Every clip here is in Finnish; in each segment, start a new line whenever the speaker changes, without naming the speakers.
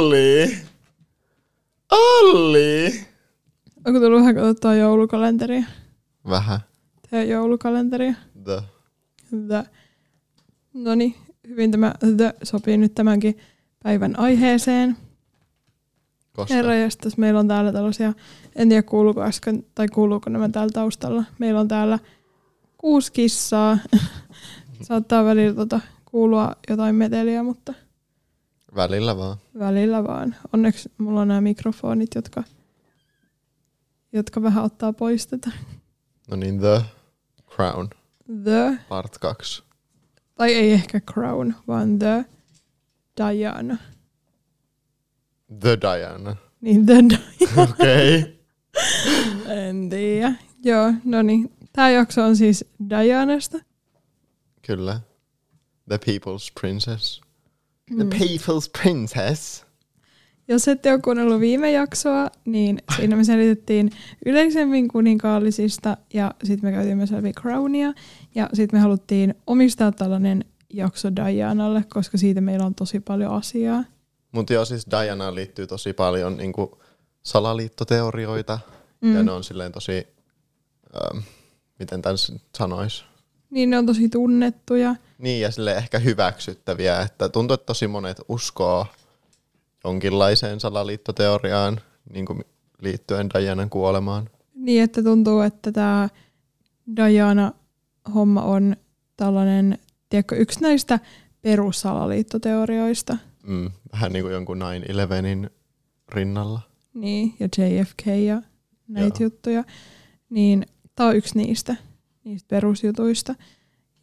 Olli! Olli!
Onko tullut vähän katsottua joulukalenteria?
Vähän.
Teidän joulukalenteria.
The.
The. No niin, hyvin tämä the sopii nyt tämänkin päivän aiheeseen.
Koska?
Herra jästäs, meillä on täällä tällaisia, en tiedä kuuluuko äsken, tai kuuluuko nämä täällä taustalla. Meillä on täällä kuusi kissaa. Saattaa välillä tota, kuulua jotain meteliä, mutta
Välillä vaan.
välillä vaan. Onneksi mulla on nämä mikrofonit, jotka, jotka vähän ottaa pois tätä.
No niin, The Crown.
The,
Part 2.
tai ei ehkä Crown, vaan The Diana.
The Diana.
Niin The Diana.
Okei. Okay.
En tiedä. Joo, no niin. Tämä jakso on siis Dianasta.
Kyllä. The People's Princess. The
Mm.
People's Princess.
Jos ette ole kuunnellut viime jaksoa, niin siinä me selitettiin yleisemmin kuninkaallisista ja sitten me käytiin myös läpi Crownia ja sitten me haluttiin omistaa tällainen jakso Dianalle, koska siitä meillä on tosi paljon asiaa.
Mutta joo, siis Dianaan liittyy tosi paljon niinku salaliittoteorioita. Mm. Ja ne on silleen tosi, ähm, miten tämän sanois?
Niin ne on tosi tunnettuja.
Niin, ja sille ehkä hyväksyttäviä, että tuntuu, että tosi monet uskoo jonkinlaiseen salaliittoteoriaan niin kuin liittyen Dianan kuolemaan.
Niin, että tuntuu, että tämä Diana-homma on tällainen, tiedätkö, yksi näistä perussalaliittoteorioista.
Mm, vähän niin kuin jonkun 9-11 rinnalla.
Niin, ja JFK ja näitä
Joo.
juttuja. Niin tämä on yksi niistä, niistä perusjutuista.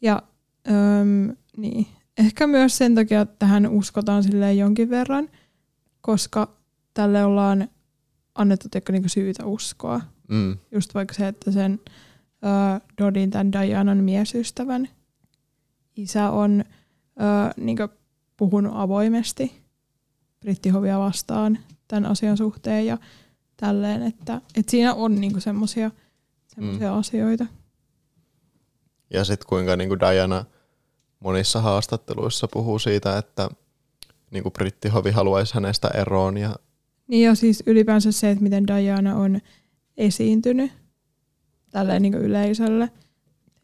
Ja öm, niin, ehkä myös sen takia, että tähän uskotaan silleen jonkin verran, koska tälle ollaan annettu tiedätkö, niinku syytä uskoa.
Mm,
Just vaikka se, että sen ö, Dodin, tämän Dianan miesystävän isä on ö, niinku puhunut avoimesti brittihovia vastaan tämän asian suhteen ja tälleen, että, että siinä on niinku semmoisia mm. asioita.
Ja sitten kuinka niin kuin Diana monissa haastatteluissa puhuu siitä, että niin kuin brittihovi haluaisi hänestä eroon. Ja,
Niin ja siis ylipäänsä se, että miten Diana on esiintynyt tälleen niin yleisölle,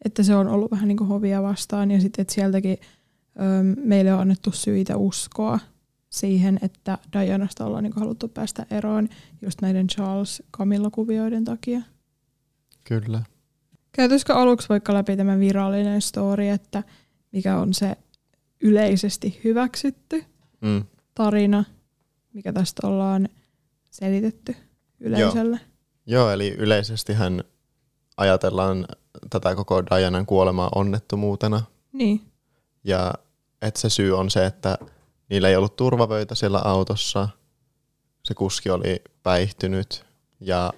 että se on ollut vähän niin kuin hovia vastaan ja sitten että sieltäkin öm, meille on annettu syitä uskoa siihen, että Dianasta ollaan niin kuin haluttu päästä eroon just näiden Charles Camilla-kuvioiden takia.
kyllä.
Käytäisikö aluksi vaikka läpi tämä virallinen story, että mikä on se yleisesti hyväksytty
Mm.
tarina, mikä tästä ollaan selitetty yleisölle?
Joo, eli yleisesti hän ajatellaan tätä koko Dianan kuolemaa onnettomuutena.
Niin,
Ja että se syy on se, että niillä ei ollut turvavöitä siellä autossa. Se kuski oli päihtynyt ja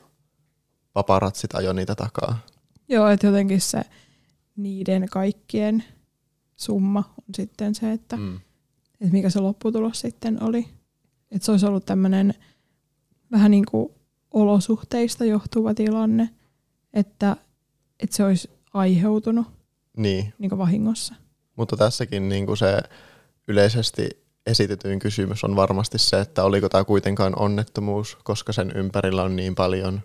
paparatsit ajoi niitä takaa.
Joo, että jotenkin se niiden kaikkien summa on sitten se, että,
Mm.
että mikä se lopputulos sitten oli. Että se olisi ollut tämmöinen vähän niin kuin olosuhteista johtuva tilanne, että, että se olisi aiheutunut
Niin,
niin kuin vahingossa.
mutta tässäkin niin kuin se yleisesti esitetyin kysymys on varmasti se, että oliko tämä kuitenkaan onnettomuus, koska sen ympärillä on niin paljon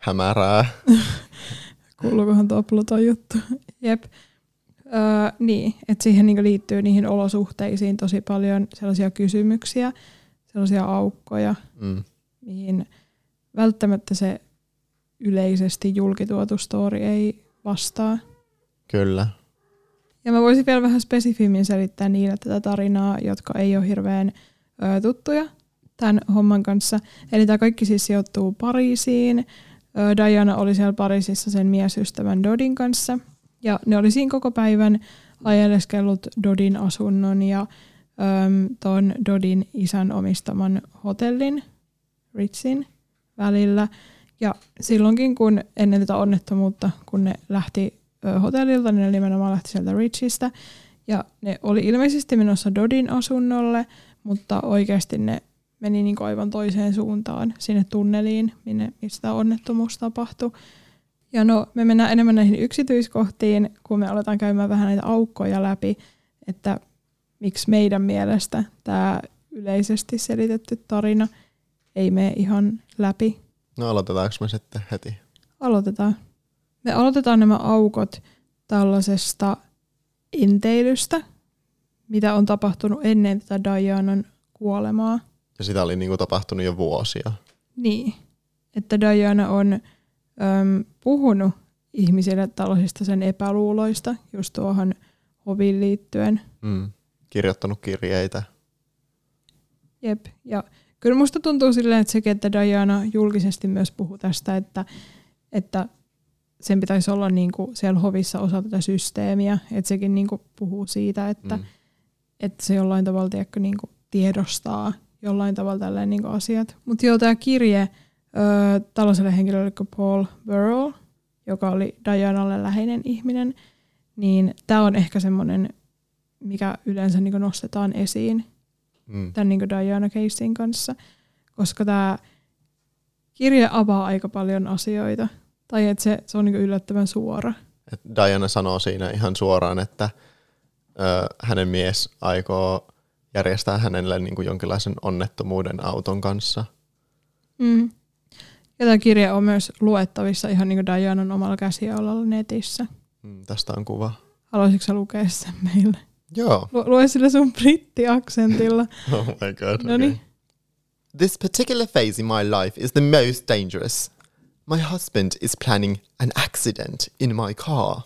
hämärää.
Kuuluukohan tuo Pluton juttu? Jep. Öö, niin, että siihen niinku liittyy niihin olosuhteisiin tosi paljon sellaisia kysymyksiä, sellaisia aukkoja,
Mm.
mihin välttämättä se yleisesti julkituotu story ei vastaa.
Kyllä.
Ja mä voisin vielä vähän spesifimmin selittää niille tätä tarinaa, jotka ei ole hirveän ö, tuttuja tämän homman kanssa. Eli tämä kaikki siis sijoittuu Pariisiin. Diana oli siellä Pariisissa sen miesystävän Dodin kanssa. Ja ne oli siinä koko päivän ajeleskellut Dodin asunnon ja äm, ton Dodin isän omistaman hotellin, Ritzin, välillä. Ja silloinkin, kun ennen tätä onnettomuutta, kun ne lähti ö, hotellilta, niin ne nimenomaan lähti sieltä Richistä. Ja ne oli ilmeisesti menossa Dodin asunnolle, mutta oikeasti ne meni niin aivan toiseen suuntaan sinne tunneliin, minne, mistä onnettomuus tapahtui. Ja no, me mennään enemmän näihin yksityiskohtiin, kun me aletaan käymään vähän näitä aukkoja läpi, että miksi meidän mielestä tämä yleisesti selitetty tarina ei mene ihan läpi.
No aloitetaanko me sitten heti?
Aloitetaan. Me aloitetaan nämä aukot tällaisesta enteilystä, mitä on tapahtunut ennen tätä Dianan kuolemaa.
Ja sitä oli niinku tapahtunut jo vuosia.
Niin, että Diana on äm, puhunut ihmisille tällaisista sen epäluuloista just tuohon hoviin liittyen.
Mm. Kirjoittanut kirjeitä.
Jep, ja kyllä musta tuntuu silleen, että sekin, että Diana julkisesti myös puhuu tästä, että, että sen pitäisi olla niinku siellä hovissa osa tätä systeemiä, että sekin niinku puhuu siitä, että, mm. että se jollain tavalla tiedätkö, niinku tiedostaa jollain tavalla tälleen niinku asiat. Mutta joo, tämä kirje ö, tällaiselle henkilölle kuin Paul Burrell, joka oli Dianalle läheinen ihminen, niin tämä on ehkä semmoinen, mikä yleensä niinku nostetaan esiin mm. tämän niinku Diana Casein kanssa, koska tämä kirje avaa aika paljon asioita. Tai että se, se on niinku yllättävän suora.
Et Diana sanoo siinä ihan suoraan, että ö, hänen mies aikoo järjestää hänelle niinku jonkinlaisen onnettomuuden auton kanssa.
Mm. Ja tämä kirja on myös luettavissa ihan niin kuin Dianan omalla käsialalla netissä.
Mm, tästä on kuva.
Haluaisitko sä lukea sen meille?
Joo.
Lu- lue sillä sun brittiaksentilla.
oh my god.
No niin.
Okay. This particular phase in my life is the most dangerous. My husband is planning an accident in my car.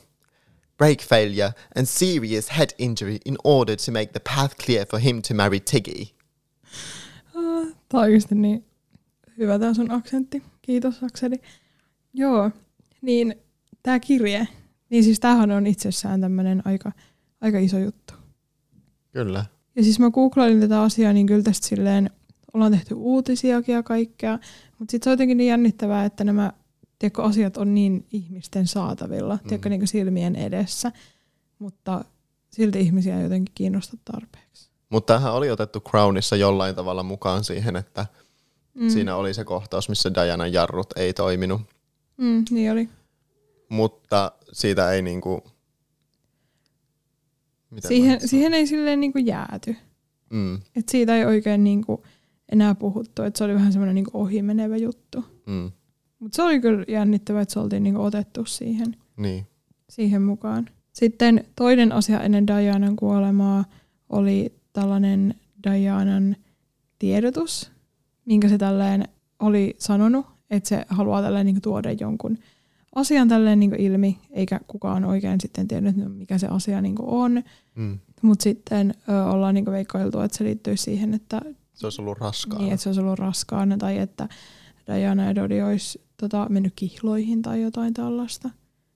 Brake failure and serious head injury in order to make the path clear for him to marry Tiggy.
Ah, Tämä on oikeasti niin hyvä tämä sun aksentti. Kiitos Akseli. Joo, niin tämä kirje, niin siis tämähän on itsessään tämmöinen aika, aika iso juttu.
Kyllä.
Ja siis mä googlailin tätä asiaa, niin kyllä tästä silleen ollaan tehty uutisiakin ja kaikkea, mutta sitten se on jotenkin niin jännittävää, että nämä tiedätkö, asiat on niin ihmisten saatavilla, mm. tiedätkö, niin silmien edessä, mutta silti ihmisiä ei jotenkin kiinnosta tarpeeksi.
Mutta tämähän oli otettu Crownissa jollain tavalla mukaan siihen, että mm. siinä oli se kohtaus, missä Dianan jarrut ei toiminut.
Mm, niin oli.
Mutta siitä ei niinku... Miten
Siihen, siihen ei silleen niinku jääty.
Mm,
Et siitä ei oikein niinku enää puhuttu, että se oli vähän semmoinen niinku ohimenevä juttu.
mm,
Mutta se oli kyllä jännittävää, että se oltiin niinku otettu siihen.
niin.
siihen mukaan. Sitten toinen asia ennen Dianan kuolemaa oli tällainen Dianan tiedotus, minkä se tälleen oli sanonut, että se haluaa tälleen niin tuoda jonkun asian tälleen niin ilmi, eikä kukaan oikein sitten tiennyt, mikä se asia niin on.
Mm.
Mutta sitten ö, ollaan niin veikkailtu, että se liittyy siihen, että,
Se olisi ollut raskaa.
niin, että se olisi ollut raskaana tai että Diana ja Dodi olisi tota, mennyt kihloihin tai jotain tällaista.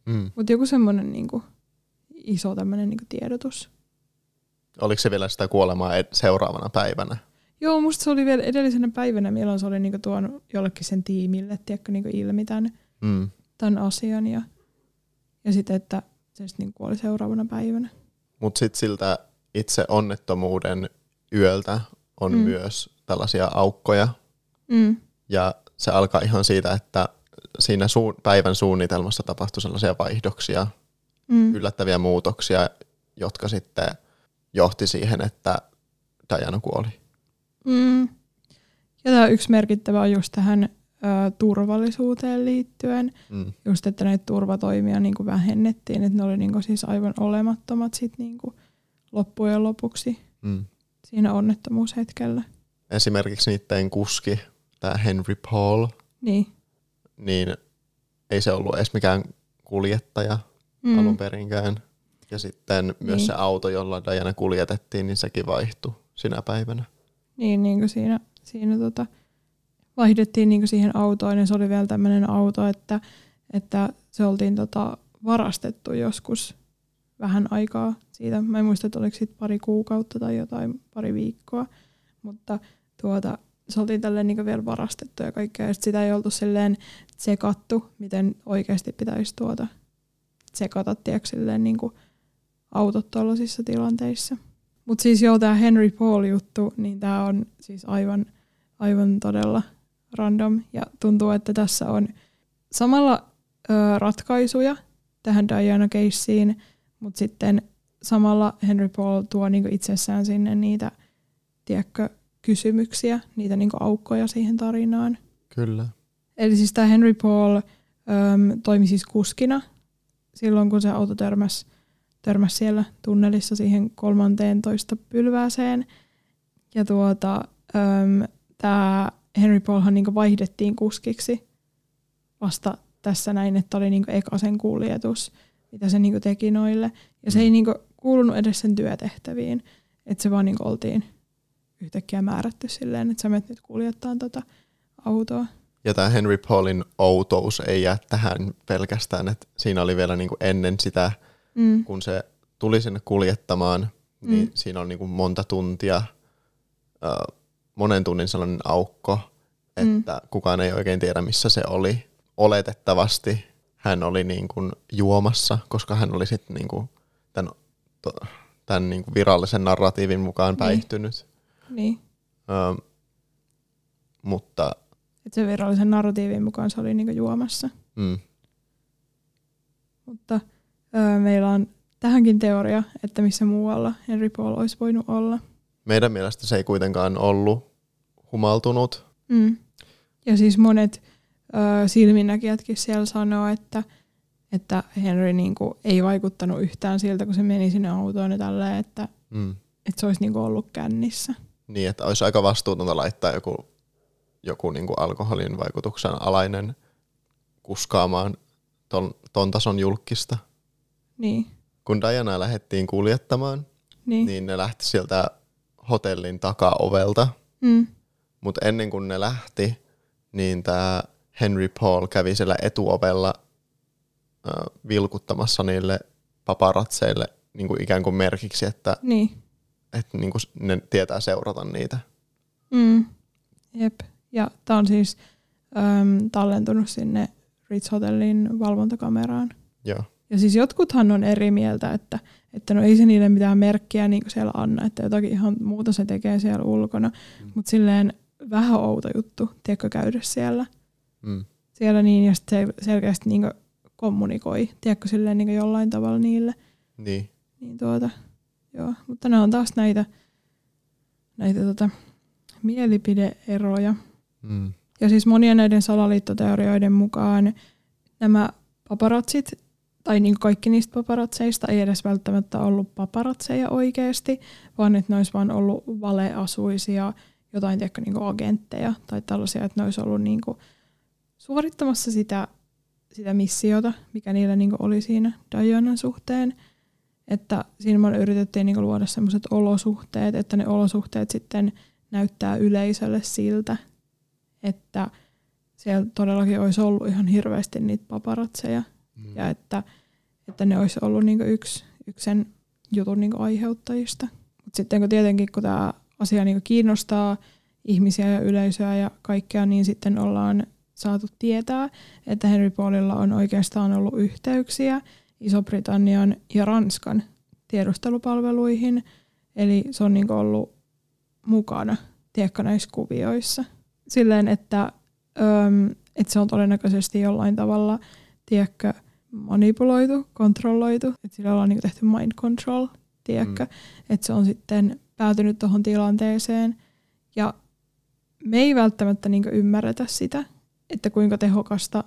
Mm.
Mutta joku semmoinen niinku, iso tämmöinen niinku, tiedotus.
Oliko se vielä sitä kuolemaa ed- seuraavana päivänä?
Joo, musta se oli vielä edellisenä päivänä, milloin se oli niinku, tuonut jollekin sen tiimille tiedätkö, niinku, ilmi tämän,
Mm.
tämän asian. Ja, ja sitten, että se sitten niinku, kuoli seuraavana päivänä.
Mutta sitten siltä itse onnettomuuden yöltä on
Mm.
mm. myös tällaisia aukkoja.
Mm.
Ja se alkaa ihan siitä, että siinä su- päivän suunnitelmassa tapahtui sellaisia vaihdoksia,
Mm.
yllättäviä muutoksia, jotka sitten johti siihen, että Diana kuoli.
Mm. Ja tämä yksi merkittävä on just tähän ö, turvallisuuteen liittyen.
Mm.
Just, että näitä turvatoimia niin vähennettiin, että ne oli niin siis aivan olemattomat sit niin loppujen lopuksi
Mm.
siinä onnettomuushetkellä.
Esimerkiksi niiden kuski, tämä Henry Paul,
Niin.
niin ei se ollut edes mikään kuljettaja mm. alun perinkään. Ja sitten myös
Niin.
se auto, jolla Diana kuljetettiin, niin sekin vaihtui sinä päivänä.
Niin, niin kuin siinä, siinä tota, vaihdettiin niin kuin siihen autoon ja se oli vielä tämmöinen auto, että, että se oltiin tota, varastettu joskus vähän aikaa siitä. Mä en muista, että oliko siitä pari kuukautta tai jotain, pari viikkoa, mutta tuota, se oltiin tälleen niin vielä varastettu ja kaikkea. Ja sit sitä ei oltu silleen tsekattu, miten oikeasti pitäisi tuota tsekata, tiedätkö, silleen niin autot tuollaisissa tilanteissa. Mutta siis joo, tämä Henry Paul-juttu, niin tämä on siis aivan, aivan todella random. Ja tuntuu, että tässä on samalla ö, ratkaisuja tähän Diana Caseen, mutta sitten samalla Henry Paul tuo niinku itsessään sinne niitä, tiedätkö, kysymyksiä, niitä niinku aukkoja siihen tarinaan.
Kyllä.
Eli siis tämä Henry Paul äm, toimi siis kuskina silloin, kun se auto törmäsi törmäs siellä tunnelissa siihen 13 pylvääseen. Ja tuota, tämä Henry Paulhan niinku vaihdettiin kuskiksi vasta tässä näin, että oli niinku eka sen kuljetus, mitä se niinku teki noille. Ja se ei niinku kuulunut edes sen työtehtäviin, että se vaan niinku oltiin yhtäkkiä määrätty silleen, että sä menet nyt kuljettaa tota autoa.
Ja tämä Henry Paulin outous ei jää tähän pelkästään, että siinä oli vielä niinku ennen sitä, mm. kun se tuli sinne kuljettamaan, niin mm. siinä on niinku monta tuntia, äh, monen tunnin sellainen aukko, että mm. kukaan ei oikein tiedä, missä se oli. Oletettavasti hän oli niin kuin juomassa, koska hän oli sitten niin kuin tämän, tämän niin kuin virallisen narratiivin mukaan niin. päihtynyt.
Niin.
Ö, mutta...
Et se virallisen narratiivin mukaan se oli niin kuin juomassa.
Mm.
Mutta ö, meillä on tähänkin teoria, että missä muualla Henry Paul olisi voinut olla.
Meidän mielestä se ei kuitenkaan ollut humaltunut.
Mm. Ja siis monet ö, silminnäkijätkin siellä sanoo, että, että Henry niinku ei vaikuttanut yhtään siltä, kun se meni sinne autoon ja tälleen, että,
mm.
että se olisi niinku ollut kännissä.
Niin, että olisi aika vastuutonta laittaa joku, joku niinku alkoholin vaikutuksen alainen kuskaamaan ton, ton tason julkista.
Niin.
Kun Diana lähdettiin kuljettamaan, niin, niin ne lähti sieltä hotellin takaovelta.
Mm.
Mutta ennen kuin ne lähti, niin tämä Henry Paul kävi siellä etuovella äh, vilkuttamassa niille paparatseille niin kuin ikään kuin merkiksi, että,
niin.
Että niin kuin ne tietää seurata niitä.
Mm. Jep. Ja tämä on siis äm, tallentunut sinne Ritz Hotellin valvontakameraan.
Joo.
Ja siis jotkuthan on eri mieltä, että, että no ei se niille mitään merkkiä niin siellä anna, että jotakin ihan muuta se tekee siellä ulkona. Mm. Mutta silleen vähän outo juttu, tiedätkö, käydä siellä.
Mm.
Siellä niin, ja sitten se selkeästi niin kommunikoi, tiedätkö, silleen niin jollain tavalla niille.
Niin.
Niin tuota, joo. Mutta nämä on taas näitä, näitä tota, mielipideeroja.
Mm.
Ja siis monien näiden salaliittoteorioiden mukaan nämä paparatsit, tai niin kaikki niistä paparatseista ei edes välttämättä ollut paparatseja oikeasti, vaan että ne olisi vaan ollut valeasuisia jotain tiedätkö, niin agentteja tai tällaisia, että ne olisi ollut niin kuin suorittamassa sitä, sitä missiota, mikä niillä niin oli siinä Dianan suhteen. Että siinä vaan yritettiin niin luoda sellaiset olosuhteet, että ne olosuhteet sitten näyttää yleisölle siltä, että siellä todellakin olisi ollut ihan hirveästi niitä paparatseja mm. ja että, että ne olisi ollut niin yksi, yksi sen jutun niin aiheuttajista. Mutta sitten kun tietenkin kun tämä asia niin kiinnostaa ihmisiä ja yleisöä ja kaikkea, niin sitten ollaan saatu tietää, että Henry Paulilla on oikeastaan ollut yhteyksiä Iso-Britannian ja Ranskan tiedustelupalveluihin. Eli se on niin ollut mukana, tiedätkö, näissä kuvioissa. Silleen, että, öm, että se on todennäköisesti jollain tavalla, tiedätkö, manipuloitu, kontrolloitu. Että sillä ollaan niin tehty mind control, tiedätkö. Mm. Että se on sitten päätynyt tuohon tilanteeseen. Ja me ei välttämättä niin ymmärretä sitä, että kuinka tehokasta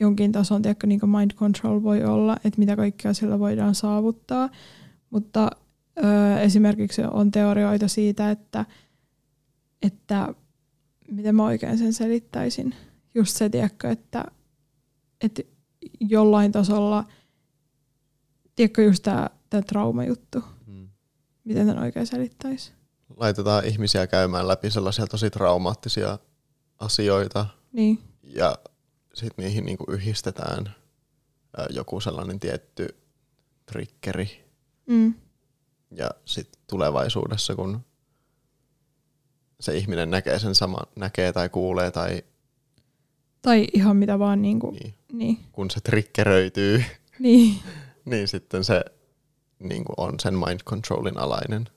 jonkin tason tiedätkö, niin mind control voi olla, että mitä kaikkea sillä voidaan saavuttaa. Mutta ö, esimerkiksi on teorioita siitä, että, että miten mä oikein sen selittäisin. Just se, tiedätkö, että, että jollain tasolla, tiedätkö just tämä traumajuttu, Miten tämän oikein selittäisi?
Laitetaan ihmisiä käymään läpi sellaisia tosi traumaattisia asioita.
Niin.
Ja sitten niihin niinku yhdistetään joku sellainen tietty triggeri.
Mm.
Ja sitten tulevaisuudessa, kun se ihminen näkee sen saman, näkee tai kuulee tai...
Tai ihan mitä vaan niinku,
niin.
niin.
Kun se triggeröityy,
niin.
niin sitten se niin kuin on sen mind controlin alainen.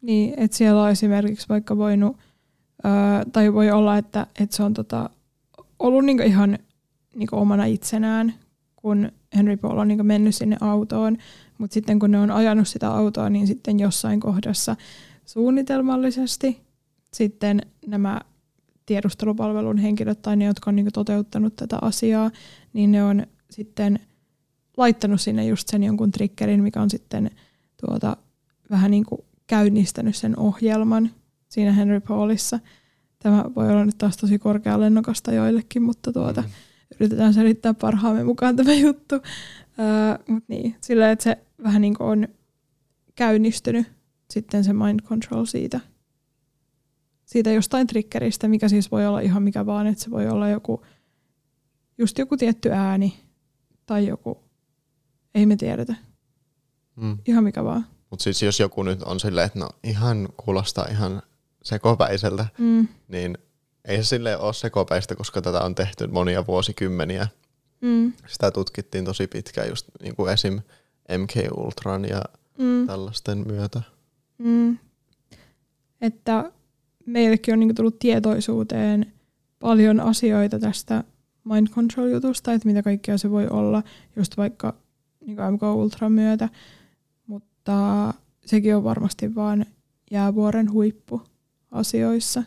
Niin, että siellä on esimerkiksi vaikka voinut, ää, tai voi olla, että, että se on tota, ollut niinku ihan niinku omana itsenään, kun Henry Paul on niinku mennyt sinne autoon, mutta sitten kun ne on ajanut sitä autoa, niin sitten jossain kohdassa suunnitelmallisesti sitten nämä tiedustelupalvelun henkilöt tai ne, jotka on niin toteuttanut tätä asiaa, niin ne on sitten laittanut sinne just sen jonkun triggerin, mikä on sitten tuota, vähän niin kuin käynnistänyt sen ohjelman siinä Henry Paulissa. Tämä voi olla nyt taas tosi korkea lennokasta joillekin, mutta tuota, mm. yritetään selittää parhaamme mukaan tämä juttu. Uh, mut niin, sillä että se vähän niin kuin on käynnistynyt sitten se mind control siitä, siitä jostain triggeristä, mikä siis voi olla ihan mikä vaan, että se voi olla joku, just joku tietty ääni tai joku, ei me tiedetä. Mm. Ihan mikä vaan.
Mutta siis jos joku nyt on silleen, että no ihan kuulostaa ihan sekopäiseltä, mm. niin ei se sille ole sekopäistä, koska tätä on tehty monia vuosikymmeniä. Mm. Sitä tutkittiin tosi pitkään just niin kuin esim. MK Ultran ja mm. tällaisten myötä. Mm.
Että meillekin on niin tullut tietoisuuteen paljon asioita tästä mind control-jutusta, että mitä kaikkea se voi olla, just vaikka niin MK Ultran myötä, mutta sekin on varmasti vain jäävuoren huippu asioissa.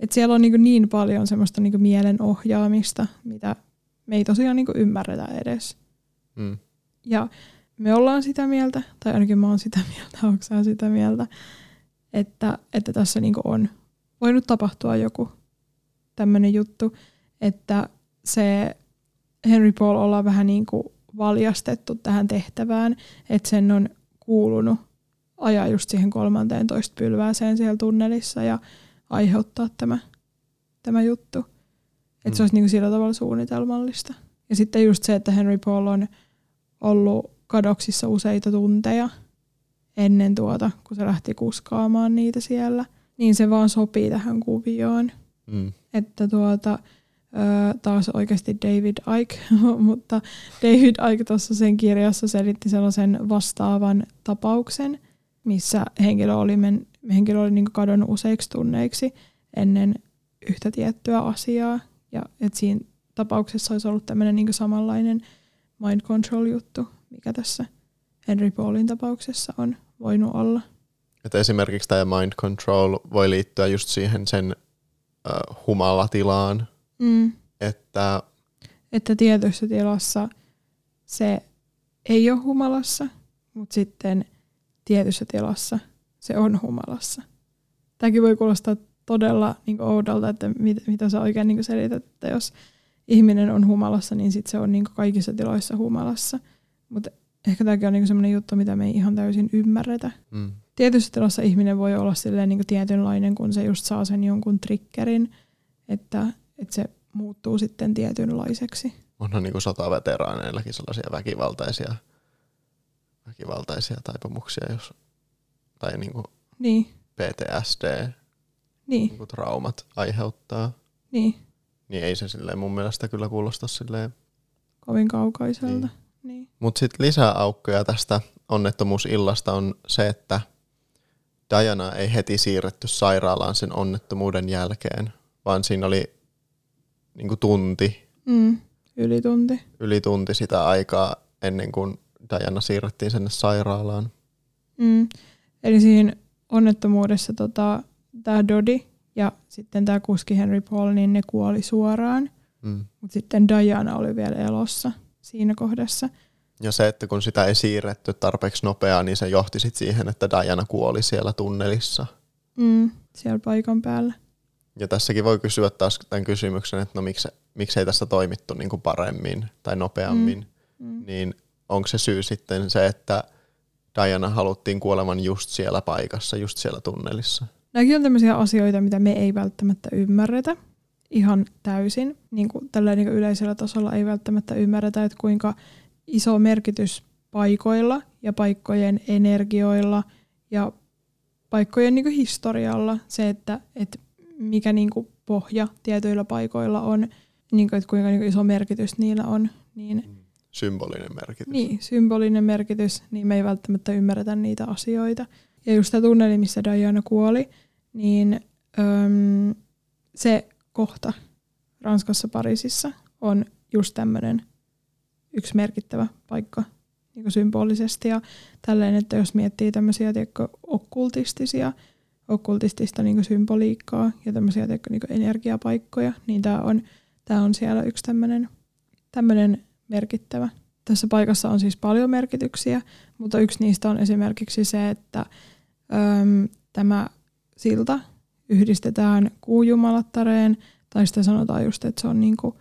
Et siellä on niin, niin paljon semmoista niin mielen ohjaamista, mitä me ei tosiaan niin ymmärretä edes. Mm. Ja me ollaan sitä mieltä, tai ainakin mä oon sitä mieltä, onko sitä mieltä, että, että tässä niin on voinut tapahtua joku tämmöinen juttu, että se Henry Paul ollaan vähän niin kuin valjastettu tähän tehtävään, että sen on kuulunut ajaa just siihen kolmanteen toista pylvääseen siellä tunnelissa ja aiheuttaa tämä, tämä juttu. Että mm. se olisi niin kuin sillä tavalla suunnitelmallista. Ja sitten just se, että Henry Paul on ollut kadoksissa useita tunteja ennen tuota, kun se lähti kuskaamaan niitä siellä, niin se vaan sopii tähän kuvioon. Mm. Että tuota, taas oikeasti David Icke, mutta David Icke tuossa sen kirjassa selitti sellaisen vastaavan tapauksen, missä henkilö oli, men, henkilö oli niin kadonnut useiksi tunneiksi ennen yhtä tiettyä asiaa. Ja että siinä tapauksessa olisi ollut tämmöinen niin samanlainen mind control juttu, mikä tässä Henry Paulin tapauksessa on voinut olla.
Että esimerkiksi tämä mind control voi liittyä just siihen sen uh, humalatilaan, mm. että...
Että tietyssä tilassa se ei ole humalassa, mutta sitten tietyssä tilassa se on humalassa. Tämäkin voi kuulostaa todella niin oudolta, että mit, mitä sä oikein niin selität, että jos ihminen on humalassa, niin sit se on niin kaikissa tiloissa humalassa. Mutta ehkä tämäkin on niin sellainen juttu, mitä me ei ihan täysin ymmärretä. Mm. Tietyssä tilassa ihminen voi olla silleen niin tietynlainen, kun se just saa sen jonkun triggerin, että, että se muuttuu sitten tietynlaiseksi.
Onhan niin sotaveteraaneillakin sellaisia väkivaltaisia, väkivaltaisia taipumuksia, jos, tai niin kuin niin. PTSD, niin. Niin traumat aiheuttaa.
Niin.
Niin ei se silleen mun mielestä kyllä kuulosta silleen...
Kovin kaukaiselta. Niin. Niin.
Mutta sitten lisää aukkoja tästä onnettomuusillasta on se, että Diana ei heti siirretty sairaalaan sen onnettomuuden jälkeen, vaan siinä oli niinku tunti.
Mm, yli tunti.
Yli tunti sitä aikaa ennen kuin Diana siirrettiin sinne sairaalaan.
Mm. Eli siinä onnettomuudessa tota, tämä Dodi ja sitten tämä kuski Henry Paul, niin ne kuoli suoraan. Mm. Mutta sitten Diana oli vielä elossa siinä kohdassa.
Ja se, että kun sitä ei siirretty tarpeeksi nopeaa, niin se johti sit siihen, että Diana kuoli siellä tunnelissa.
Mm, siellä paikan päällä.
Ja tässäkin voi kysyä taas tämän kysymyksen, että no miksi, miksi ei tässä toimittu niin kuin paremmin tai nopeammin. Mm, mm. Niin onko se syy sitten se, että Diana haluttiin kuolevan just siellä paikassa, just siellä tunnelissa?
Nämäkin on tämmöisiä asioita, mitä me ei välttämättä ymmärretä ihan täysin. Niin kuin tällä niin kuin yleisellä tasolla ei välttämättä ymmärretä, että kuinka iso merkitys paikoilla ja paikkojen energioilla ja paikkojen niin kuin historialla se, että, että mikä niin kuin pohja tietyillä paikoilla on, niin kuin, että kuinka niin kuin iso merkitys niillä on. Niin.
Symbolinen merkitys.
Niin, symbolinen merkitys, niin me ei välttämättä ymmärretä niitä asioita. Ja just tämä tunneli, missä Diana kuoli, niin öm, se kohta Ranskassa Pariisissa on just tämmöinen yksi merkittävä paikka niin symbolisesti ja tälleen, että jos miettii tämmöisiä tiedätkö, okkultistisia okkultistista niin symboliikkaa ja tämmöisiä niin energiapaikkoja, niin tämä on, tää on siellä yksi tämmöinen merkittävä. Tässä paikassa on siis paljon merkityksiä, mutta yksi niistä on esimerkiksi se, että äm, tämä silta yhdistetään kuujumalattaren, tai sitten sanotaan just, että se on niinku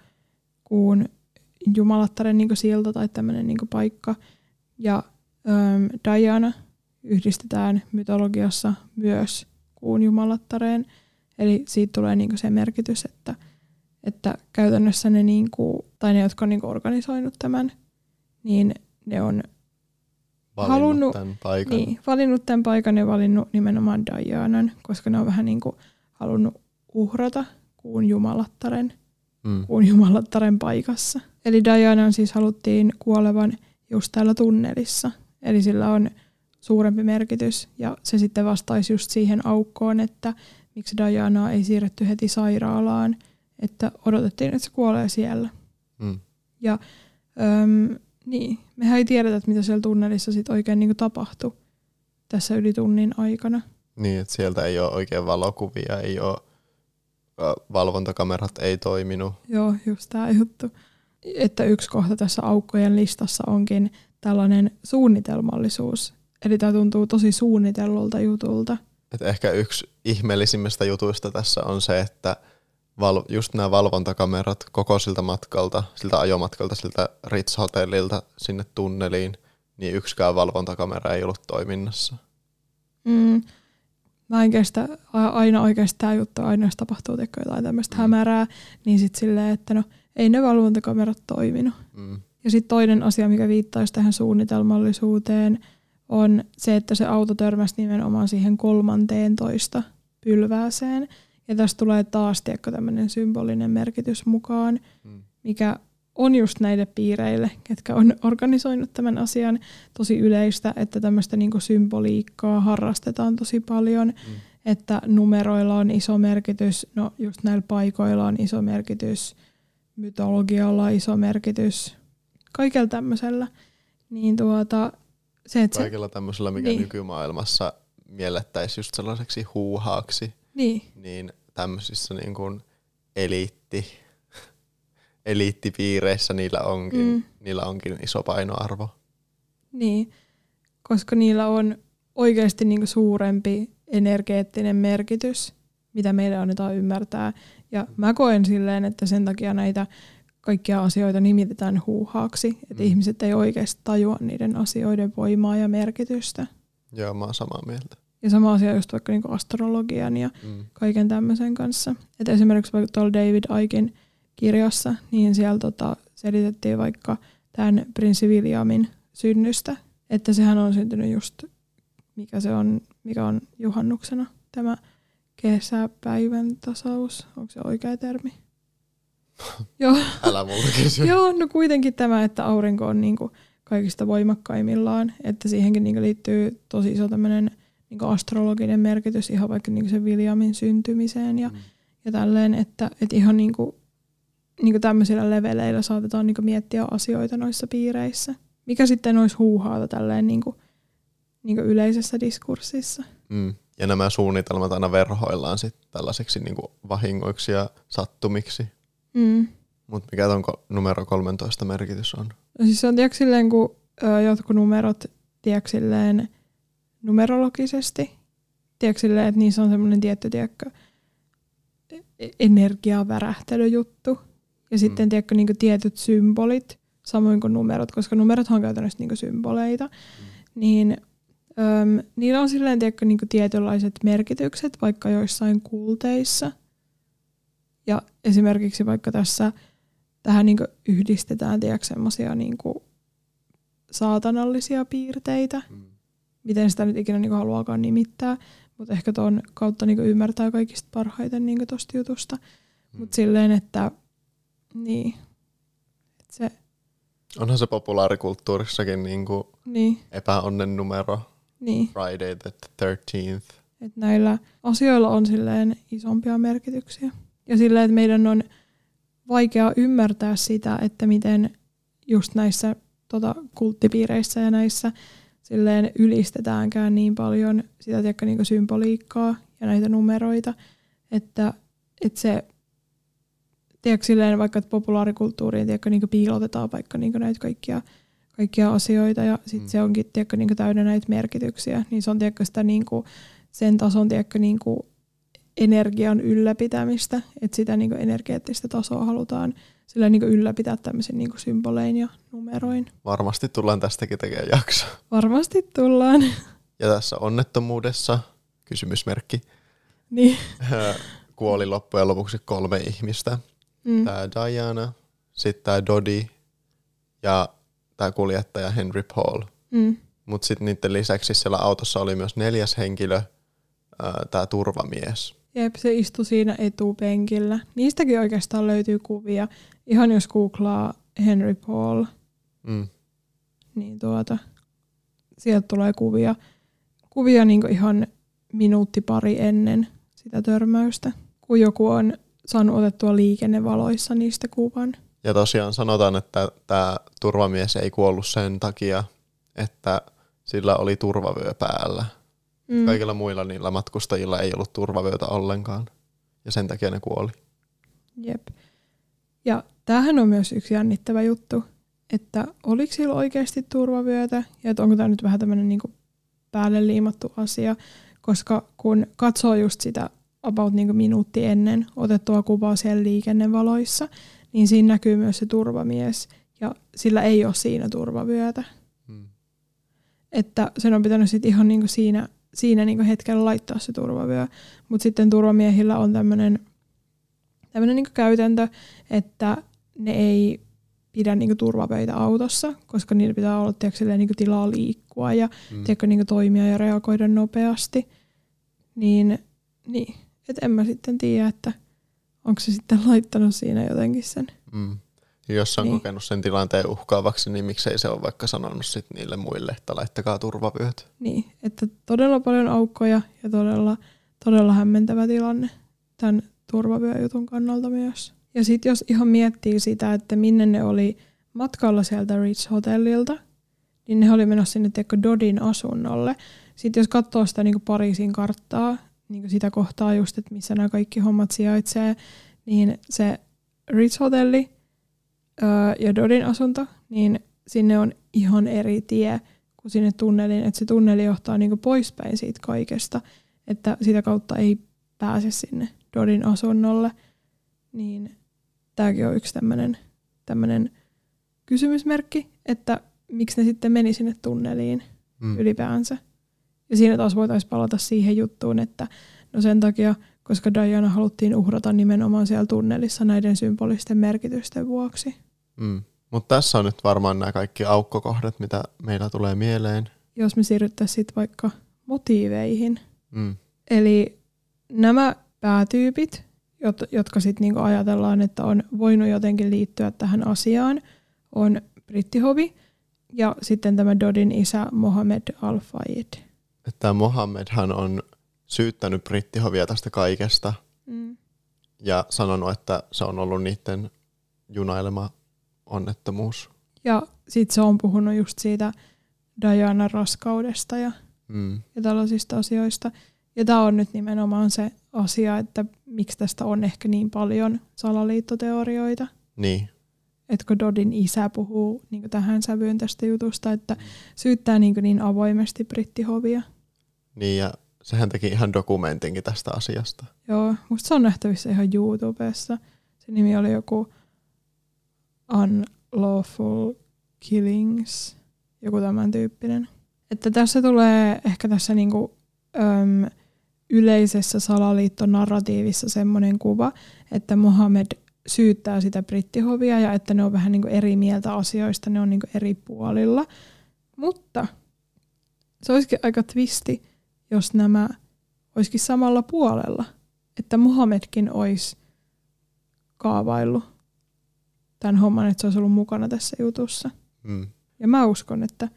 kuun jumalattaren niinku silta tai tämmöinen niinku paikka. Ja äm, Diana yhdistetään mytologiassa myös kuun jumalattareen. Eli siitä tulee niinku se merkitys, että, että käytännössä ne, niinku, tai ne, jotka on niinku organisoinut tämän, niin ne on
Valinnut
halunnut,
tämän paikan.
Niin, valinnut tämän paikan ja valinnut nimenomaan Dianan, koska ne on vähän niin kuin halunnut uhrata kuun jumalattaren,
Mm.
kuun jumalattaren paikassa. Eli Dianan siis haluttiin kuolevan just täällä tunnelissa. Eli sillä on suurempi merkitys ja se sitten vastaisi just siihen aukkoon, että miksi Dianaa ei siirretty heti sairaalaan, että odotettiin, että se kuolee siellä.
Mm.
Ja öm, niin, mehän ei tiedetä, että mitä siellä tunnelissa sit oikein niin tapahtui tässä yli tunnin aikana.
Niin, että sieltä ei ole oikein valokuvia, ei ole, valvontakamerat ei toiminut.
Joo, just tämä juttu. Että yksi kohta tässä aukkojen listassa onkin tällainen suunnitelmallisuus. Eli tämä tuntuu tosi suunnitellulta jutulta.
Et ehkä yksi ihmeellisimmistä jutuista tässä on se, että val- just nämä valvontakamerat koko siltä matkalta, siltä ajomatkalta, siltä Ritz-hotellilta sinne tunneliin, niin yksikään valvontakamera ei ollut toiminnassa.
Mm. Mä en kestä aina oikeasti tämä juttu, aina jos tapahtuu teko jotain tämmöistä
Mm.
hämärää, niin sitten silleen, että no ei ne valvontakamerat toiminut.
Mm.
Ja sitten toinen asia, mikä viittaisi tähän suunnitelmallisuuteen, on se, että se auto törmäsi nimenomaan siihen kolmanteen toista pylvääseen. Ja tästä tulee taas tiedätkö, tämmöinen symbolinen merkitys mukaan,
Mm.
mikä on just näille piireille, ketkä on organisoinut tämän asian tosi yleistä, että tämmöistä niinku symboliikkaa harrastetaan tosi paljon,
Mm.
että numeroilla on iso merkitys, no just näillä paikoilla on iso merkitys, mytologialla on iso merkitys, kaikella tämmöisellä. Niin tuota, se, että se,
Kaikella tämmöisellä, mikä
Niin.
nykymaailmassa miellettäisiin just sellaiseksi huuhaaksi,
niin,
niin tämmöisissä niin kuin eliitti, eliittipiireissä niillä onkin,
Mm.
mm. niillä onkin iso painoarvo.
niin, koska niillä on oikeasti niinku suurempi energeettinen merkitys, mitä meille annetaan ymmärtää. Ja mä koen silleen, että sen takia näitä kaikkia asioita nimitetään huuhaaksi, että
Mm.
ihmiset ei oikeasti tajua niiden asioiden voimaa ja merkitystä.
Joo, mä oon samaa mieltä.
Ja sama asia just vaikka niinku astrologian ja
Mm.
kaiken tämmöisen kanssa. Et esimerkiksi vaikka tuolla David Aikin kirjassa, niin siellä tota selitettiin vaikka tämän prinssi Williamin synnystä, että sehän on syntynyt just, mikä se on, mikä on juhannuksena, tämä kesäpäivän tasaus, onko se oikea termi? Joo,
Älä multa kysy.
Joo, no kuitenkin tämä, että aurinko on niinku kaikista voimakkaimmillaan, että siihenkin niinku liittyy tosi iso tämmöinen niinku astrologinen merkitys ihan vaikka niinku sen Williamin syntymiseen ja,
Mm.
ja tälleen, että et ihan niinku, niinku tämmöisillä leveleillä saatetaan niinku miettiä asioita noissa piireissä, mikä sitten olisi huuhaata tälleen niinku, niinku yleisessä diskurssissa.
Mm. Ja nämä suunnitelmat aina verhoillaan sitten tällaiseksi niin kuin vahingoiksi ja sattumiksi.
Mm.
Mutta mikä ko- numero 13 merkitys on?
No siis se on tiedätkö silleen, kun ö, jotkut numerot, tiedätkö silleen numerologisesti, tiedätkö silleen, että niissä on semmoinen tietty, tiedätkö, energiavärähtelyjuttu. Ja sitten,
Mm.
tiedätkö, niin tietyt symbolit, samoin kuin numerot, koska numerot on käytännössä niin symboleita, niin öm, niillä on silleen, tiedätkö, niin tietynlaiset merkitykset, vaikka joissain kulteissa. Ja esimerkiksi vaikka tässä tähän niin yhdistetään tiedätkö, semmoisia niin saatanallisia piirteitä,
Mm.
Miten sitä nyt ikinä niin haluaakaan nimittää, mutta ehkä tuon kautta niin ymmärtää kaikista parhaiten niin tuosta jutusta.
Mm.
Mutta silleen, että niin, et se,
Onhan se populaarikulttuurissakin niin kuin
niin,
epäonnen numero
niin,
Friday the 13th.
että näillä asioilla on silleen isompia merkityksiä. Ja silleen, että meidän on vaikea ymmärtää sitä, että miten just näissä tota, kulttipiireissä ja näissä silleen ylistetäänkään niin paljon sitä tiedätkö, niin symboliikkaa ja näitä numeroita. Että, että se, tiedätkö, silleen vaikka että populaarikulttuuriin tiedätkö, niin piilotetaan vaikka niin näitä kaikkia, kaikkia asioita ja sitten mm. se onkin tiedätkö, niin täynnä näitä merkityksiä, niin se on tiedätkö, sitä niin kuin, sen tason tiedätkö, niin kuin energian ylläpitämistä, että sitä niin energeettistä tasoa halutaan sillä niin ylläpitää tämmöisen niin symbolein ja numeroin.
Varmasti tullaan tästäkin tekemään jakso.
Varmasti tullaan.
Ja tässä onnettomuudessa, kysymysmerkki,
niin.
kuoli loppujen lopuksi kolme ihmistä. Mm. Tämä Diana, sitten tämä Dodi ja tämä kuljettaja Henry Paul. Mm. Mutta sitten niiden lisäksi siellä autossa oli myös neljäs henkilö, tämä turvamies.
Jep, se istui siinä etupenkillä. Niistäkin oikeastaan löytyy kuvia. Ihan jos googlaa Henry Paul, mm. niin tuota, sieltä tulee kuvia, kuvia niin ihan minuutti pari ennen sitä törmäystä, kun joku on saanut otettua liikennevaloissa niistä kuvan.
Ja tosiaan sanotaan, että tämä turvamies ei kuollut sen takia, että sillä oli turvavyö päällä. Mm. Kaikilla muilla niillä matkustajilla ei ollut turvavyötä ollenkaan. Ja sen takia ne kuoli.
Jep. Ja tämähän on myös yksi jännittävä juttu, että oliko sillä oikeasti turvavyötä ja että onko tämä nyt vähän tämmöinen niin päälle liimattu asia, koska kun katsoo just sitä about niin minuutti ennen otettua kuvaa siellä liikennevaloissa, niin siinä näkyy myös se turvamies ja sillä ei ole siinä turvavyötä. Hmm. Että sen on pitänyt sitten ihan niin siinä siinä niin hetkellä laittaa se turvavyö. Mutta sitten turvamiehillä on tämmöinen tämmöinen niin käytäntö, että ne ei pidä niin turvavöitä autossa, koska niillä pitää olla tiedätkö, niin tilaa liikkua ja mm. tiedätkö, niin toimia ja reagoida nopeasti. Niin, niin. Et en mä sitten tiedä, että onko se sitten laittanut siinä jotenkin sen. Mm.
Jos on niin. kokenut sen tilanteen uhkaavaksi, niin miksei se ole vaikka sanonut sit niille muille, että laittakaa turvavyöt.
Niin, että todella paljon aukkoja ja todella, todella hämmentävä tilanne tämän turvavyöjutun kannalta myös. Ja sitten jos ihan miettii sitä, että minne ne oli matkalla sieltä Ritz Hotellilta, niin ne oli menossa sinne tiedätkö, Dodin asunnolle. Sitten jos katsoo sitä niin Pariisin karttaa, niin sitä kohtaa just, että missä nämä kaikki hommat sijaitsee, niin se Ritz Hotelli ja Dodin asunto, niin sinne on ihan eri tie kuin sinne tunneliin, että se tunneli johtaa niinku poispäin siitä kaikesta, että sitä kautta ei pääse sinne Dodin asunnolle, niin tämäkin on yksi tämmöinen tämmönen kysymysmerkki, että miksi ne sitten meni sinne tunneliin mm. ylipäänsä. Ja siinä taas voitaisiin palata siihen juttuun, että no sen takia, koska Diana haluttiin uhrata nimenomaan siellä tunnelissa näiden symbolisten merkitysten vuoksi.
Mm. Mutta tässä on nyt varmaan nämä kaikki aukkokohdat, mitä meillä tulee mieleen.
Jos me siirryttäisiin sitten vaikka motiiveihin. Mm. Eli nämä päätyypit, jotka sitten niinku ajatellaan, että on voinut jotenkin liittyä tähän asiaan, on brittihobi ja sitten tämä Dodin isä Mohammed Al-Fayed.
Tämä Mohammedhan on syyttänyt brittihovia tästä kaikesta mm. ja sanonut, että se on ollut niiden junailema onnettomuus.
Ja sitten se on puhunut just siitä Diana raskaudesta ja, mm. ja tällaisista asioista. Ja tämä on nyt nimenomaan se asia, että miksi tästä on ehkä niin paljon salaliittoteorioita.
Niin.
Että kun Dodin isä puhuu niin tähän sävyyn tästä jutusta, että syyttää niin, niin avoimesti brittihovia.
Niin ja sehän teki ihan dokumentinkin tästä asiasta.
Joo, musta se on nähtävissä ihan YouTubessa. Se nimi oli joku unlawful killings, joku tämän tyyppinen. Että tässä tulee ehkä tässä niinku, äm, yleisessä salaliittonarratiivissa semmoinen kuva, että Mohammed syyttää sitä brittihovia ja että ne on vähän niinku eri mieltä asioista, ne on niinku eri puolilla. Mutta se olisikin aika twisti, jos nämä olisikin samalla puolella. Että Mohammedkin olisi kaavaillut tämän homman, että se olisi ollut mukana tässä jutussa. Mm. Ja mä uskon, että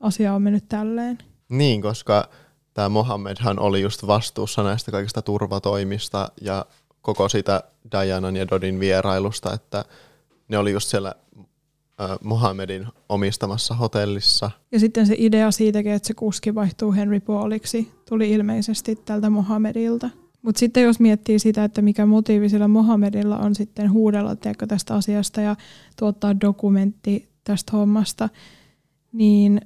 asia on mennyt tälleen.
Niin, koska tämä Mohammedhan oli just vastuussa näistä kaikista turvatoimista ja koko sitä Dianan ja Dodin vierailusta, että ne oli just siellä ö, Mohammedin omistamassa hotellissa.
Ja sitten se idea siitäkin, että se kuski vaihtuu Henry Pauliksi, tuli ilmeisesti tältä Mohammedilta. Mutta sitten jos miettii sitä, että mikä motiivi sillä Mohammedilla on sitten huudella tiedätkö, tästä asiasta ja tuottaa dokumentti tästä hommasta, niin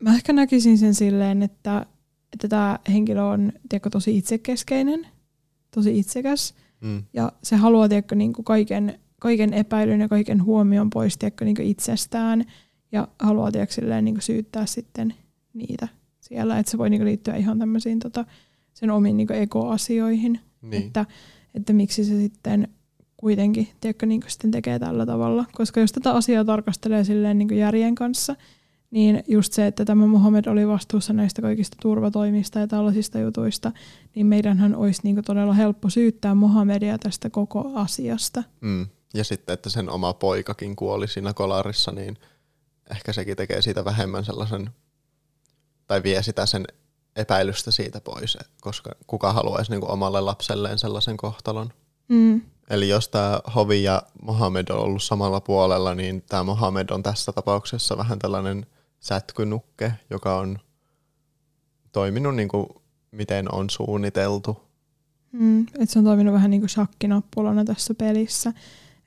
mä ehkä näkisin sen silleen, että, että tämä henkilö on tiedätkö, tosi itsekeskeinen, tosi itsekäs.
Mm.
ja se haluaa tiedätkö, niin kuin kaiken, kaiken epäilyn ja kaiken huomion pois tiedätkö, niin kuin itsestään. Ja haluaa tiedätkö, silleen, niin kuin syyttää sitten niitä siellä, että se voi niin kuin liittyä ihan tämmöisiin tota, sen omiin niin kuin ego-asioihin,
Niin.
että, että miksi se sitten kuitenkin tiedätkö, niin sitten tekee tällä tavalla. Koska jos tätä asiaa tarkastelee silleen niin järjen kanssa, niin just se, että tämä Mohammed oli vastuussa näistä kaikista turvatoimista ja tällaisista jutuista, niin meidänhän olisi niin todella helppo syyttää Mohammedia tästä koko asiasta.
Mm. Ja sitten, että sen oma poikakin kuoli siinä kolarissa, niin ehkä sekin tekee siitä vähemmän sellaisen, tai vie sitä sen epäilystä siitä pois, koska kuka haluaisi niin kuin omalle lapselleen sellaisen kohtalon.
Mm.
Eli jos tämä Hovi ja Mohammed on ollut samalla puolella, niin tämä Mohammed on tässä tapauksessa vähän tällainen sätkynukke, joka on toiminut niin kuin miten on suunniteltu.
Mm. Että se on toiminut vähän niin kuin shakkinappulana tässä pelissä.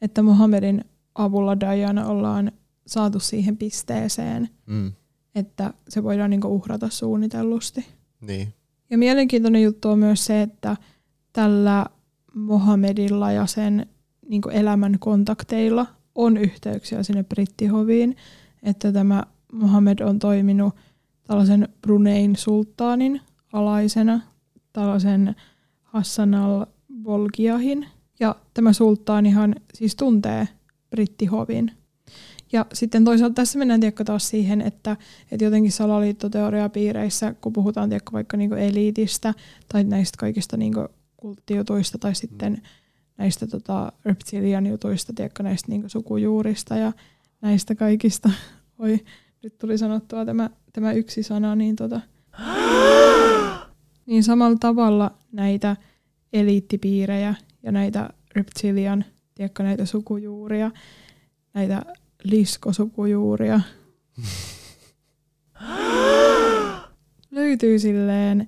Että Mohammedin avulla Diana ollaan saatu siihen pisteeseen,
Mm.
että se voidaan niin kuin uhrata suunnitellusti.
Niin.
Ja mielenkiintoinen juttu on myös se, että tällä Mohammedilla ja sen niin elämän kontakteilla on yhteyksiä sinne brittihoviin, että tämä Mohammed on toiminut tällaisen Brunein sulttaanin alaisena, tällaisen Hassan al-Bolkiahin. Ja tämä sulttaanihan siis tuntee brittihovin. Ja sitten toisaalta tässä mennään tiedätkö, taas siihen, että, että jotenkin salaliittoteoriapiireissä, kun puhutaan tiedätkö, vaikka niinku eliitistä tai näistä kaikista niinku kulttijutuista tai sitten näistä tota, reptilian jutuista, tiedätkö, näistä niinku sukujuurista ja näistä kaikista. Oi, nyt tuli sanottua tämä, tämä yksi sana, niin, tota, niin samalla tavalla näitä eliittipiirejä ja näitä reptilian, tiedätkö, näitä sukujuuria, näitä liskosukujuuria. Löytyy silleen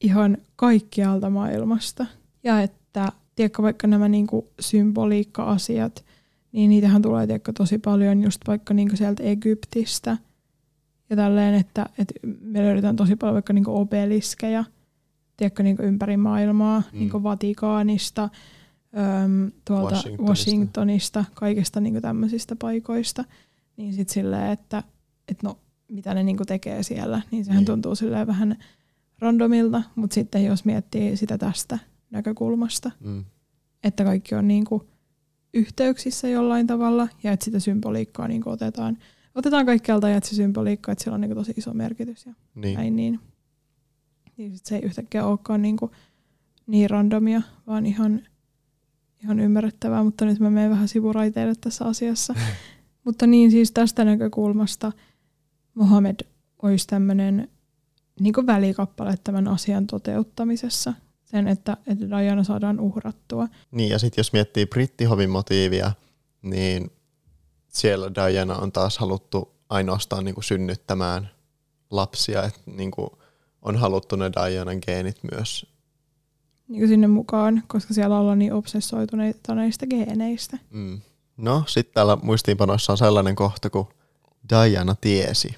ihan kaikkialta maailmasta. Ja että, tiedätkö, vaikka nämä niinku symboliikka-asiat, niin niitähän tulee tiedätkö, tosi paljon just vaikka niinku sieltä Egyptistä. Ja tälleen, että, että me löydetään tosi paljon vaikka niinku obeliskeja, tiedätkö, niinku ympäri maailmaa,
Mm.
niinku Vatikaanista, öm, tuolta
Washingtonista.
Washingtonista, kaikista niinku tämmöisistä paikoista. Niin sitten silleen, että, että no, mitä ne niinku tekee siellä, niin sehän
Niin.
tuntuu silleen vähän randomilta, mutta sitten jos miettii sitä tästä näkökulmasta,
Mm.
että kaikki on niinku yhteyksissä jollain tavalla ja että sitä symboliikkaa niinku otetaan, otetaan kaikkialta ja että se symboliikka, että sillä on niinku tosi iso merkitys ja
Niin.
näin niin. Niin sit se ei yhtäkkiä olekaan niinku niin randomia, vaan ihan, ihan ymmärrettävää, mutta nyt mä menen vähän sivuraiteille tässä asiassa. mutta niin siis tästä näkökulmasta Mohammed olisi tämmöinen niin välikappale tämän asian toteuttamisessa. Sen, että, että Diana saadaan uhrattua.
Niin, ja sitten jos miettii brittihovin motiivia, niin siellä Diana on taas haluttu ainoastaan niin kuin synnyttämään lapsia, että niin kuin on haluttu ne Dianan geenit myös.
Niin sinne mukaan, koska siellä ollaan niin obsessoituneita näistä geeneistä.
Mm. No, sitten täällä muistiinpanoissa on sellainen kohta, kun Diana tiesi.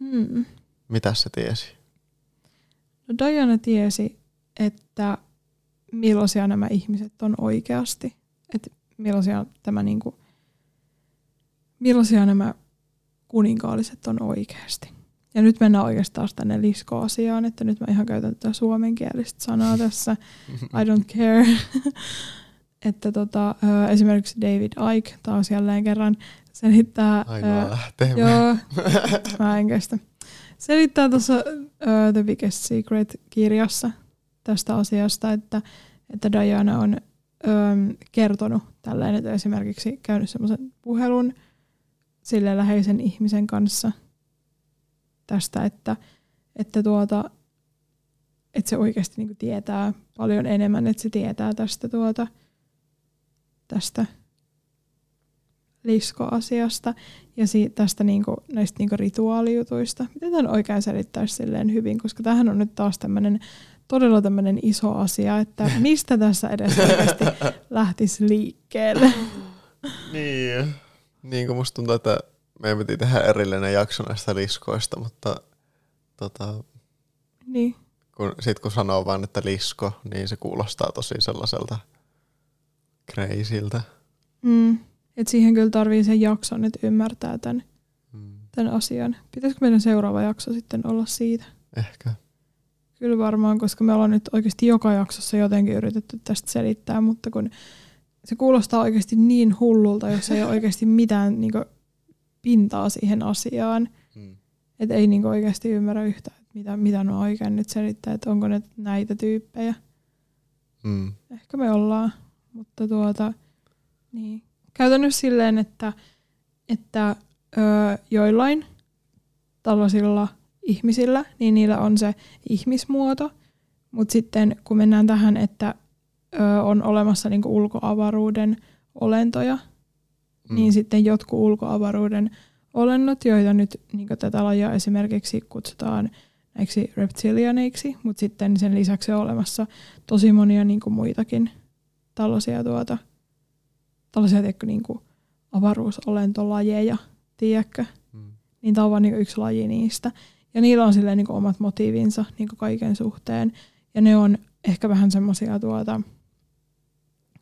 Mm.
Mitä se tiesi?
No Diana tiesi, että millaisia nämä ihmiset on oikeasti. Että millaisia, tämä niinku, millaisia nämä kuninkaalliset on oikeasti. Ja nyt mennään oikeastaan tänne lisko-asiaan, että nyt mä ihan käytän tätä suomenkielistä sanaa tässä. I don't care. että tota, esimerkiksi David Icke taas jälleen kerran selittää...
Ainoa
ö,
lähtee.
Joo, mä en kestä. Selittää tuossa uh, The Biggest Secret-kirjassa tästä asiasta, että, että Diana on um, kertonut tällainen, että esimerkiksi käynyt semmoisen puhelun sille läheisen ihmisen kanssa tästä, että, että, tuota, että se oikeasti niinku tietää paljon enemmän, että se tietää tästä, tuota, tästä liskoasiasta ja si- tästä niinku, näistä niinku rituaalijutuista. Miten tämän oikein selittäisi silleen hyvin, koska tähän on nyt taas tämmöinen todella tämmöinen iso asia, että mistä tässä edes oikeasti lähtisi liikkeelle.
Niin. Niin kuin musta tuntuu, että meidän piti tehdä erillinen jakso näistä liskoista, mutta tota,
Niin.
kun, sit kun sanoo vaan, että lisko, niin se kuulostaa tosi sellaiselta crazyltä.
Mm. Et siihen kyllä tarvii sen jakson, että ymmärtää tämän,
Mm.
tämän asian. Pitäisikö meidän seuraava jakso sitten olla siitä?
Ehkä.
Kyllä varmaan, koska me ollaan nyt oikeasti joka jaksossa jotenkin yritetty tästä selittää, mutta kun se kuulostaa oikeasti niin hullulta, jos ei ole oikeasti mitään niin pintaa siihen asiaan,
Mm.
että ei niin oikeasti ymmärrä yhtään, mitä, mitä ne oikein nyt selittää, että onko ne näitä tyyppejä.
Mm.
Ehkä me ollaan, mutta tuota, niin. Käytännössä silleen, että, että ö, joillain tällaisilla ihmisillä, niin niillä on se ihmismuoto, mutta sitten kun mennään tähän, että ö, on olemassa niinku ulkoavaruuden olentoja,
Mm.
niin sitten jotkut ulkoavaruuden olennot, joita nyt niin tätä lajia esimerkiksi kutsutaan näiksi reptilianeiksi, mutta sitten sen lisäksi on olemassa tosi monia niin kuin muitakin tällaisia, tuota, tällaisia tiedätkö, niin kuin avaruusolentolajeja, tiedätkö?
Mm.
Niin tämä on vain niin yksi laji niistä. Ja niillä on silleen niin kuin omat motiivinsa niin kuin kaiken suhteen. Ja ne on ehkä vähän semmoisia tuota,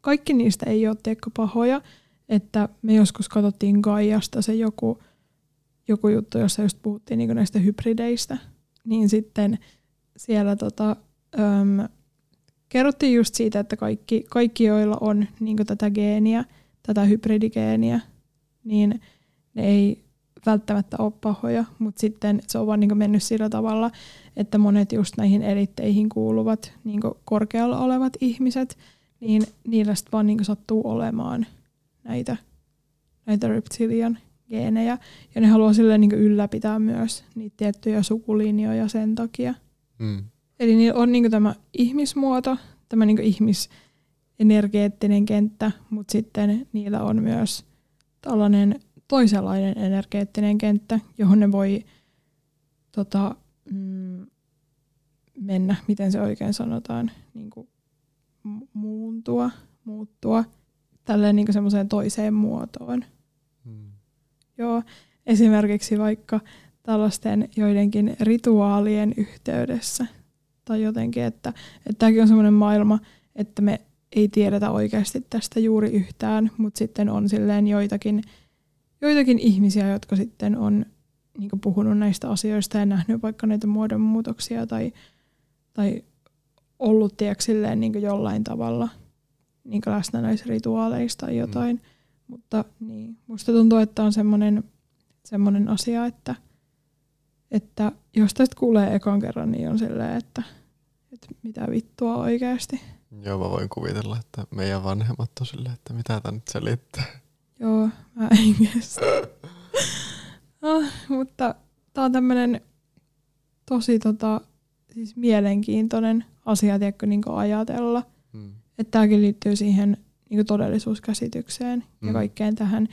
kaikki niistä ei ole tiedätkö, pahoja, että me joskus katsottiin Gaiasta se joku, joku juttu, jossa just puhuttiin niin näistä hybrideistä, niin sitten siellä tota, äm, kerrottiin just siitä, että kaikki, kaikki joilla on niin tätä geeniä, tätä hybridigeeniä, niin ne ei välttämättä ole pahoja, mutta sitten se on vaan niin mennyt sillä tavalla, että monet just näihin elitteihin kuuluvat niin korkealla olevat ihmiset, niin niillä sitten vaan niin sattuu olemaan näitä, näitä reptilian geenejä. Ja ne haluaa silleen niin ylläpitää myös niitä tiettyjä sukulinjoja sen takia.
Mm.
Eli niillä on niin tämä ihmismuoto, tämä niin ihmisenergeettinen kenttä, mutta sitten niillä on myös tällainen toisenlainen energeettinen kenttä, johon ne voi tota, mm, mennä, miten se oikein sanotaan, niin kuin muuntua, muuttua tälleen niin semmoiseen toiseen muotoon.
Mm.
Joo, esimerkiksi vaikka tällaisten joidenkin rituaalien yhteydessä tai jotenkin, että, että tämäkin on semmoinen maailma, että me ei tiedetä oikeasti tästä juuri yhtään, mutta sitten on silleen joitakin, joitakin ihmisiä, jotka sitten on niin puhunut näistä asioista ja nähnyt vaikka näitä muodonmuutoksia tai, tai ollut tiedätkö, silleen niin jollain tavalla niin läsnä näissä rituaaleissa tai jotain. Mm. Mutta niin, musta tuntuu, että on semmoinen, semmoinen asia, että, että jos tästä kuulee ekan kerran, niin on silleen, että, että mitä vittua oikeasti.
Joo, mä voin kuvitella, että meidän vanhemmat on silleen, että mitä tää nyt selittää.
Joo, mä en kestä. no, mutta tää on tämmönen tosi tota, siis mielenkiintoinen asia, tiedätkö, niin ajatella.
Mm.
Että tämäkin liittyy siihen niin todellisuuskäsitykseen ja
Mm.
kaikkeen tähän.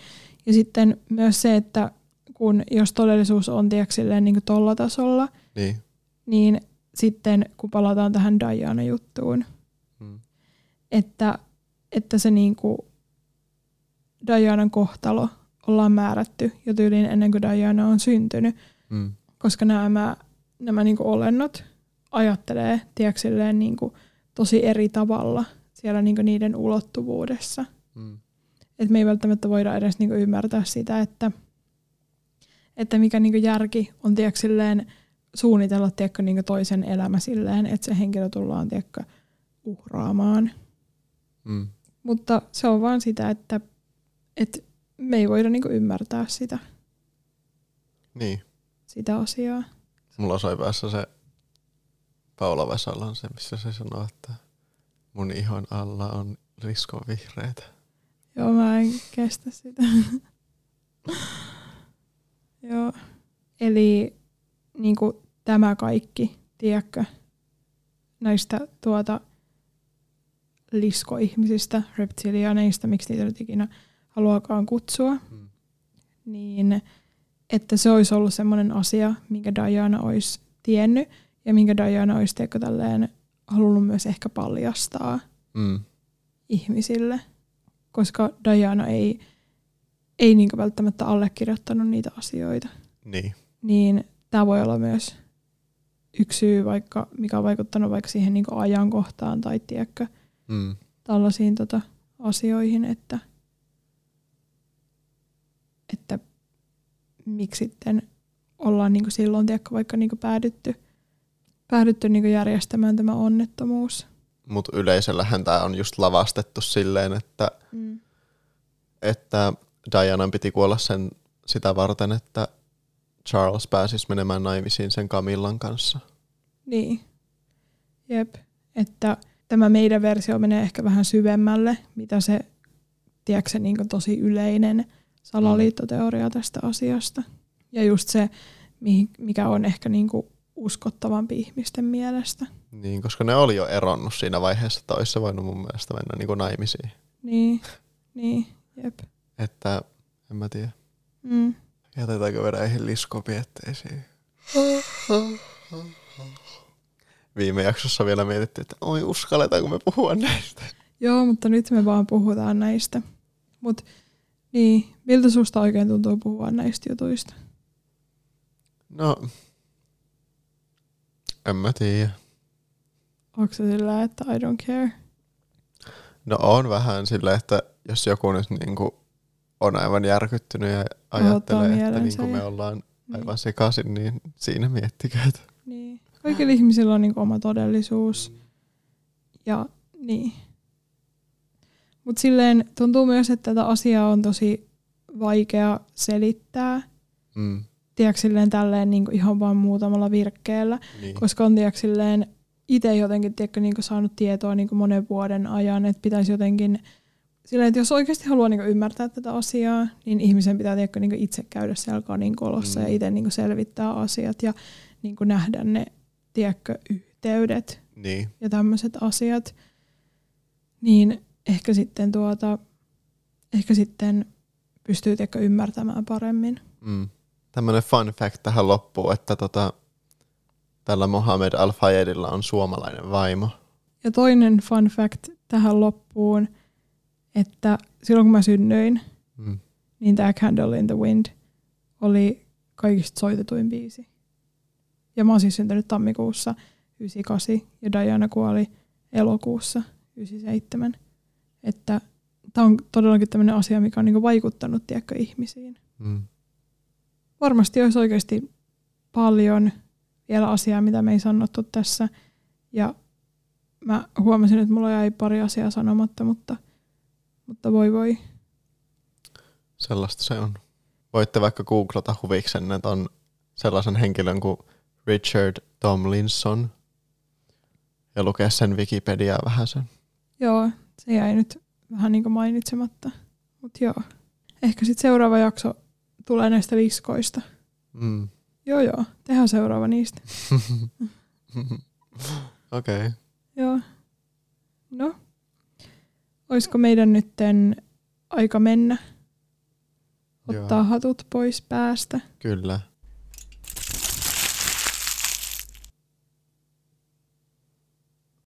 Ja sitten myös se, että kun jos todellisuus on tiedätkö, silleen, niin tolla tasolla,
Niin.
niin sitten kun palataan tähän Diana-juttuun,
Mm.
että, että se niin kuin Dianan kohtalo ollaan määrätty jo tyyliin ennen kuin Diana on syntynyt,
Mm.
koska nämä, nämä niin kuin olennot ajattelee tiedätkö, silleen, niin kuin tosi eri tavalla siellä niin kuin niiden ulottuvuudessa.
Mm.
Et me ei välttämättä voida edes niin kuin ymmärtää sitä, että, että mikä niin kuin järki on tiedätkö, silleen, suunnitella tiedätkö, niin kuin toisen elämä silleen, että se henkilö tullaan tiedätkö, uhraamaan.
Mm.
Mutta se on vaan sitä, että, että me ei voida niin kuin ymmärtää sitä,
Niin.
sitä asiaa.
Mulla soi päässä se Paula Vesalan se, missä se sanoo, että mun ihon alla on riskon vihreitä.
Joo, mä en kestä sitä. Joo. Eli niin kuin tämä kaikki, tiedätkö, näistä tuota liskoihmisistä, reptilianeista, miksi niitä nyt ikinä haluakaan kutsua,
Mm.
niin että se olisi ollut semmoinen asia, minkä Diana olisi tiennyt ja minkä Diana olisi teikö tälleen halunnut myös ehkä paljastaa
Mm.
ihmisille, koska Diana ei, ei niin välttämättä allekirjoittanut niitä asioita.
Niin.
Niin tämä voi olla myös yksi syy, vaikka, mikä on vaikuttanut vaikka siihen niin ajankohtaan tai tiedätkö,
Mm.
tällaisiin tota, asioihin, että, että miksi sitten ollaan niin silloin tiedätkö, vaikka niin päädytty, päädytty niin järjestämään tämä onnettomuus.
Mutta yleisöllähän tämä on just lavastettu silleen, että,
Mm.
että Dianan piti kuolla sen sitä varten, että Charles pääsisi menemään naimisiin sen Camillan kanssa.
Niin. Jep. Että tämä meidän versio menee ehkä vähän syvemmälle, mitä se, tiedätkö, se niin tosi yleinen salaliittoteoria tästä asiasta. Ja just se, mihin- mikä on ehkä niin uskottavampi ihmisten mielestä.
Niin, koska ne oli jo eronnut siinä vaiheessa, että olisi se voinut mun mielestä mennä niin kuin naimisiin.
Niin, niin, jep.
Että en mä tiedä.
Mm.
Jätetäänkö vielä eihin liskopietteisiin? Viime jaksossa vielä mietittiin, että oi uskalletaanko me puhua näistä.
Joo, mutta nyt me vaan puhutaan näistä. Mut niin, miltä susta oikein tuntuu puhua näistä jutuista?
No, en mä tiedä.
Onko se sillä, että I don't care?
No on vähän silleen, että jos joku nyt niinku on aivan järkyttynyt ja ajattelee, että niinku me ollaan
Niin.
aivan sekaisin, niin siinä miettikää. että-
Niin. Kaikilla ihmisillä on niin oma todellisuus. Ja niin. Mutta silleen tuntuu myös, että tätä asiaa on tosi vaikea selittää.
Mm,
Tiedätkö silleen tälleen niin ihan vaan muutamalla virkkeellä.
niin.
Koska on tiedätkö silleen itse jotenkin tiedätkö, niin saanut tietoa niin monen vuoden ajan, että pitäisi jotenkin silleen, että jos oikeasti haluaa niin ymmärtää tätä asiaa, niin ihmisen pitää tiedätkö, niin itse käydä siellä kaninkolossa
Mm.
ja itse niin selvittää asiat ja niin nähdä ne tiedätkö, yhteydet
niin.
ja tämmöiset asiat. Niin ehkä sitten, tuota, ehkä sitten pystyy tiedätkö, ymmärtämään paremmin.
Mm. Tämmöinen fun fact tähän loppuun, että tota, tällä Mohamed Al-Fayedilla on suomalainen vaimo.
Ja toinen fun fact tähän loppuun, että silloin kun mä synnyin,
Mm.
niin tämä Candle in the Wind oli kaikista soitetuin biisi. Ja mä oon siis syntynyt tammikuussa 98 ja Diana kuoli elokuussa 97. Että tämä on todellakin tämmöinen asia, mikä on niinku vaikuttanut tiedätkö, ihmisiin.
Mm.
Varmasti olisi oikeasti paljon vielä asiaa, mitä me ei sanottu tässä. Ja mä huomasin, että mulla jäi pari asiaa sanomatta, mutta, mutta voi voi.
Sellaista se on. Voitte vaikka googlata huviksen, että on sellaisen henkilön kuin Richard Tomlinson ja lukea sen Wikipediaa vähän sen.
Joo, se jäi nyt vähän niin kuin mainitsematta. Mutta joo, ehkä sitten seuraava jakso tulee näistä liskoista.
Mm.
Joo joo, tehdään seuraava niistä.
Okei. Okay.
Joo. No, olisiko meidän nytten aika mennä? Ottaa
Joo.
hatut pois päästä.
Kyllä.